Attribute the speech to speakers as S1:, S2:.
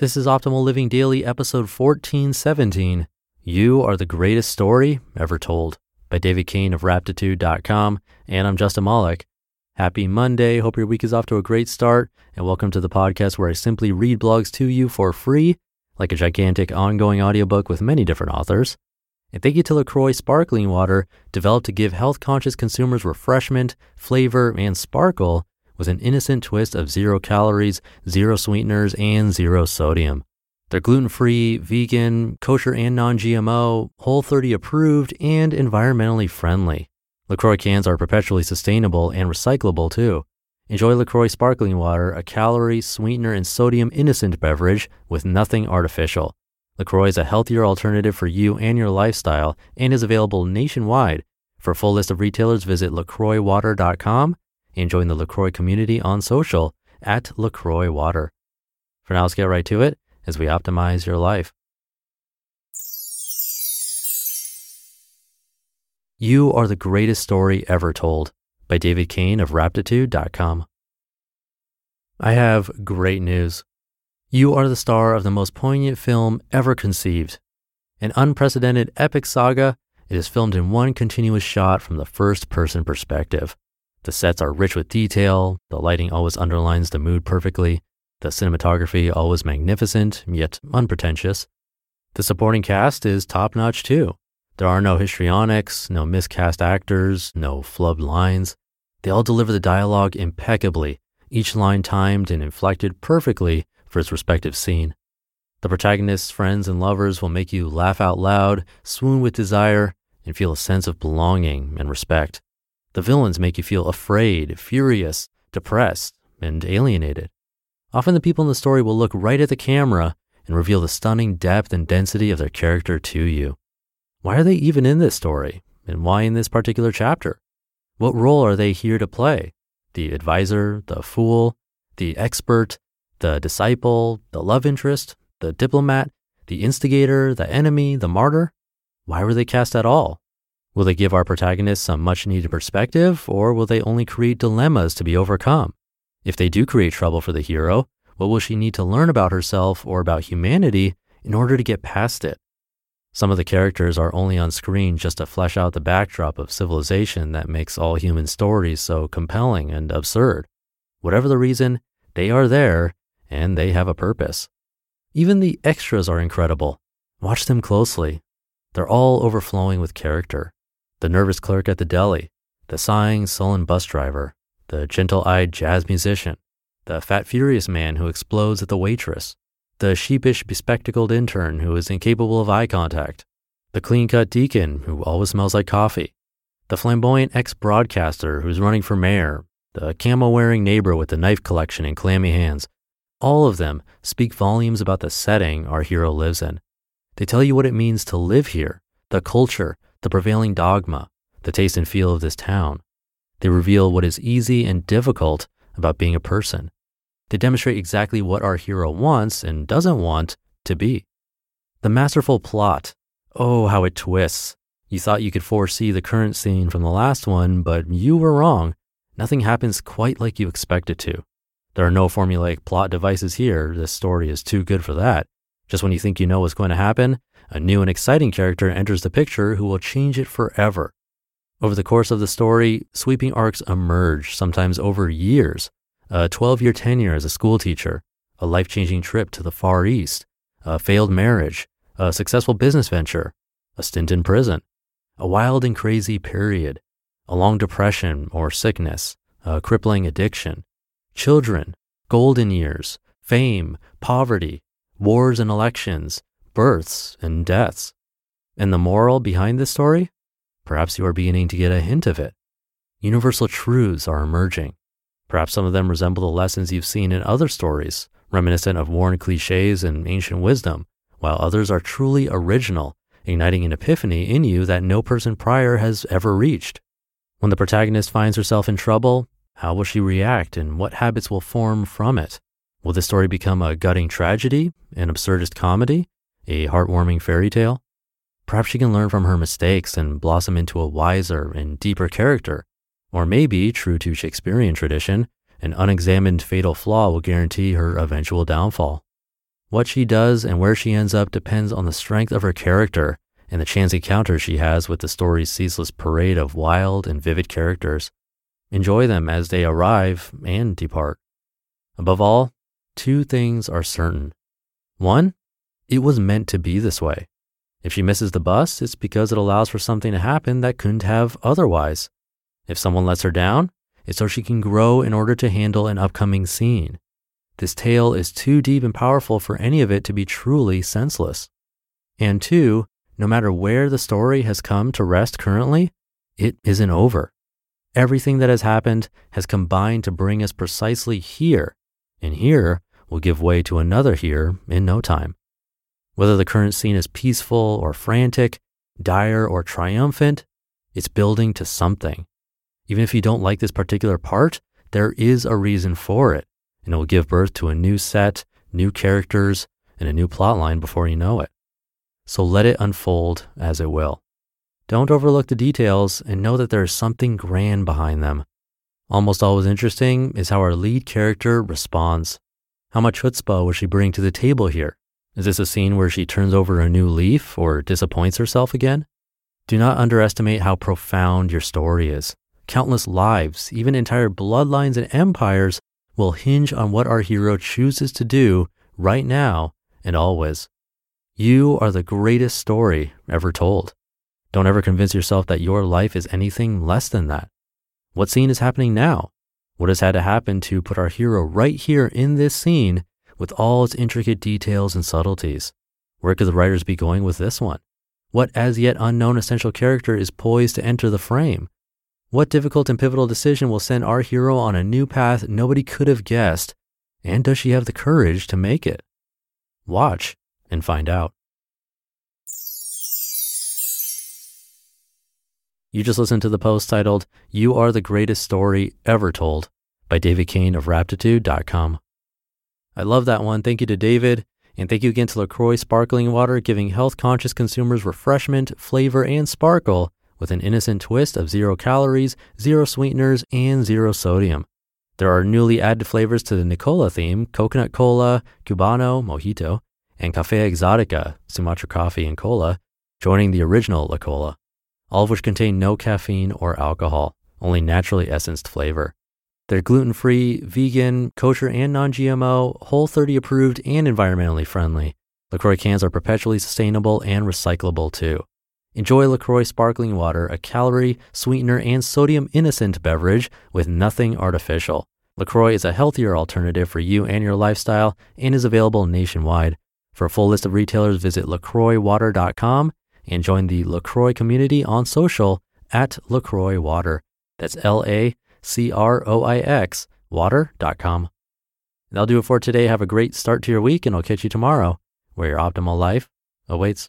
S1: This is Optimal Living Daily, episode 1417. You are the greatest story ever told by David Cain of Raptitude.com. And I'm Justin Malik. Happy Monday. Hope your week is off to a great start. And welcome to the podcast where I simply read blogs to you for free, like a gigantic ongoing audiobook with many different authors. And thank you to LaCroix Sparkling Water, developed to give health conscious consumers refreshment, flavor, and sparkle with an innocent twist of zero calories, zero sweeteners, and zero sodium. They're gluten free, vegan, kosher and non GMO, Whole 30 approved, and environmentally friendly. LaCroix cans are perpetually sustainable and recyclable too. Enjoy LaCroix sparkling water, a calorie, sweetener, and sodium innocent beverage with nothing artificial. LaCroix is a healthier alternative for you and your lifestyle and is available nationwide. For a full list of retailers, visit lacroixwater.com and join the LaCroix community on social at LaCroix Water. For now, let's get right to it as we optimize your life. You are the greatest story ever told by David Cain of Raptitude.com. I have great news. You are the star of the most poignant film ever conceived. An unprecedented epic saga, it is filmed in one continuous shot from the first person perspective. The sets are rich with detail, the lighting always underlines the mood perfectly, the cinematography always magnificent, yet unpretentious. The supporting cast is top notch too. There are no histrionics, no miscast actors, no flubbed lines. They all deliver the dialogue impeccably, each line timed and inflected perfectly for its respective scene. The protagonist's friends and lovers will make you laugh out loud, swoon with desire, and feel a sense of belonging and respect. The villains make you feel afraid, furious, depressed, and alienated. Often the people in the story will look right at the camera and reveal the stunning depth and density of their character to you. Why are they even in this story? And why in this particular chapter? What role are they here to play? The advisor, the fool, the expert, the disciple, the love interest, the diplomat, the instigator, the enemy, the martyr? Why were they cast at all? Will they give our protagonists some much needed perspective, or will they only create dilemmas to be overcome? If they do create trouble for the hero, what will she need to learn about herself or about humanity in order to get past it? Some of the characters are only on screen just to flesh out the backdrop of civilization that makes all human stories so compelling and absurd. Whatever the reason, they are there and they have a purpose. Even the extras are incredible. Watch them closely. They're all overflowing with character the nervous clerk at the deli, the sighing, sullen bus driver, the gentle eyed jazz musician, the fat, furious man who explodes at the waitress, the sheepish, bespectacled intern who is incapable of eye contact, the clean cut deacon who always smells like coffee, the flamboyant ex broadcaster who's running for mayor, the camo wearing neighbor with the knife collection and clammy hands. All of them speak volumes about the setting our hero lives in. They tell you what it means to live here, the culture, the prevailing dogma, the taste and feel of this town. They reveal what is easy and difficult about being a person. They demonstrate exactly what our hero wants and doesn't want to be. The masterful plot. Oh, how it twists. You thought you could foresee the current scene from the last one, but you were wrong. Nothing happens quite like you expect it to. There are no formulaic plot devices here. This story is too good for that. Just when you think you know what's going to happen, a new and exciting character enters the picture who will change it forever. Over the course of the story, sweeping arcs emerge, sometimes over years. A 12 year tenure as a school teacher, a life changing trip to the Far East, a failed marriage, a successful business venture, a stint in prison, a wild and crazy period, a long depression or sickness, a crippling addiction, children, golden years, fame, poverty, wars and elections, births and deaths. And the moral behind this story? Perhaps you are beginning to get a hint of it. Universal truths are emerging. Perhaps some of them resemble the lessons you've seen in other stories, reminiscent of worn cliches and ancient wisdom, while others are truly original, igniting an epiphany in you that no person prior has ever reached. When the protagonist finds herself in trouble, how will she react and what habits will form from it? Will the story become a gutting tragedy, an absurdist comedy, a heartwarming fairy tale? Perhaps she can learn from her mistakes and blossom into a wiser and deeper character. Or maybe, true to Shakespearean tradition, an unexamined fatal flaw will guarantee her eventual downfall. What she does and where she ends up depends on the strength of her character and the chance encounters she has with the story's ceaseless parade of wild and vivid characters. Enjoy them as they arrive and depart. Above all, two things are certain. One, it was meant to be this way. If she misses the bus, it's because it allows for something to happen that couldn't have otherwise. If someone lets her down, it's so she can grow in order to handle an upcoming scene. This tale is too deep and powerful for any of it to be truly senseless. And two, no matter where the story has come to rest currently, it isn't over. Everything that has happened has combined to bring us precisely here, and here will give way to another here in no time. Whether the current scene is peaceful or frantic, dire or triumphant, it's building to something. Even if you don't like this particular part, there is a reason for it, and it will give birth to a new set, new characters, and a new plotline before you know it. So let it unfold as it will. Don't overlook the details and know that there is something grand behind them. Almost always interesting is how our lead character responds. How much chutzpah will she bring to the table here? Is this a scene where she turns over a new leaf or disappoints herself again? Do not underestimate how profound your story is. Countless lives, even entire bloodlines and empires, will hinge on what our hero chooses to do right now and always. You are the greatest story ever told. Don't ever convince yourself that your life is anything less than that. What scene is happening now? What has had to happen to put our hero right here in this scene with all its intricate details and subtleties. Where could the writers be going with this one? What as yet unknown essential character is poised to enter the frame? What difficult and pivotal decision will send our hero on a new path nobody could have guessed? And does she have the courage to make it? Watch and find out. You just listened to the post titled, You Are the Greatest Story Ever Told by David Cain of Raptitude.com. I love that one. Thank you to David. And thank you again to LaCroix Sparkling Water, giving health conscious consumers refreshment, flavor, and sparkle with an innocent twist of zero calories, zero sweeteners, and zero sodium. There are newly added flavors to the Nicola theme coconut cola, Cubano, Mojito, and Cafe Exotica, Sumatra coffee and cola, joining the original La Cola, all of which contain no caffeine or alcohol, only naturally essenced flavor. They're gluten free, vegan, kosher, and non GMO, whole 30 approved, and environmentally friendly. LaCroix cans are perpetually sustainable and recyclable too. Enjoy LaCroix sparkling water, a calorie, sweetener, and sodium innocent beverage with nothing artificial. LaCroix is a healthier alternative for you and your lifestyle and is available nationwide. For a full list of retailers, visit lacroixwater.com and join the LaCroix community on social at LaCroix Water. That's L A C R O I X, water.com. That'll do it for today. Have a great start to your week, and I'll catch you tomorrow where your optimal life awaits.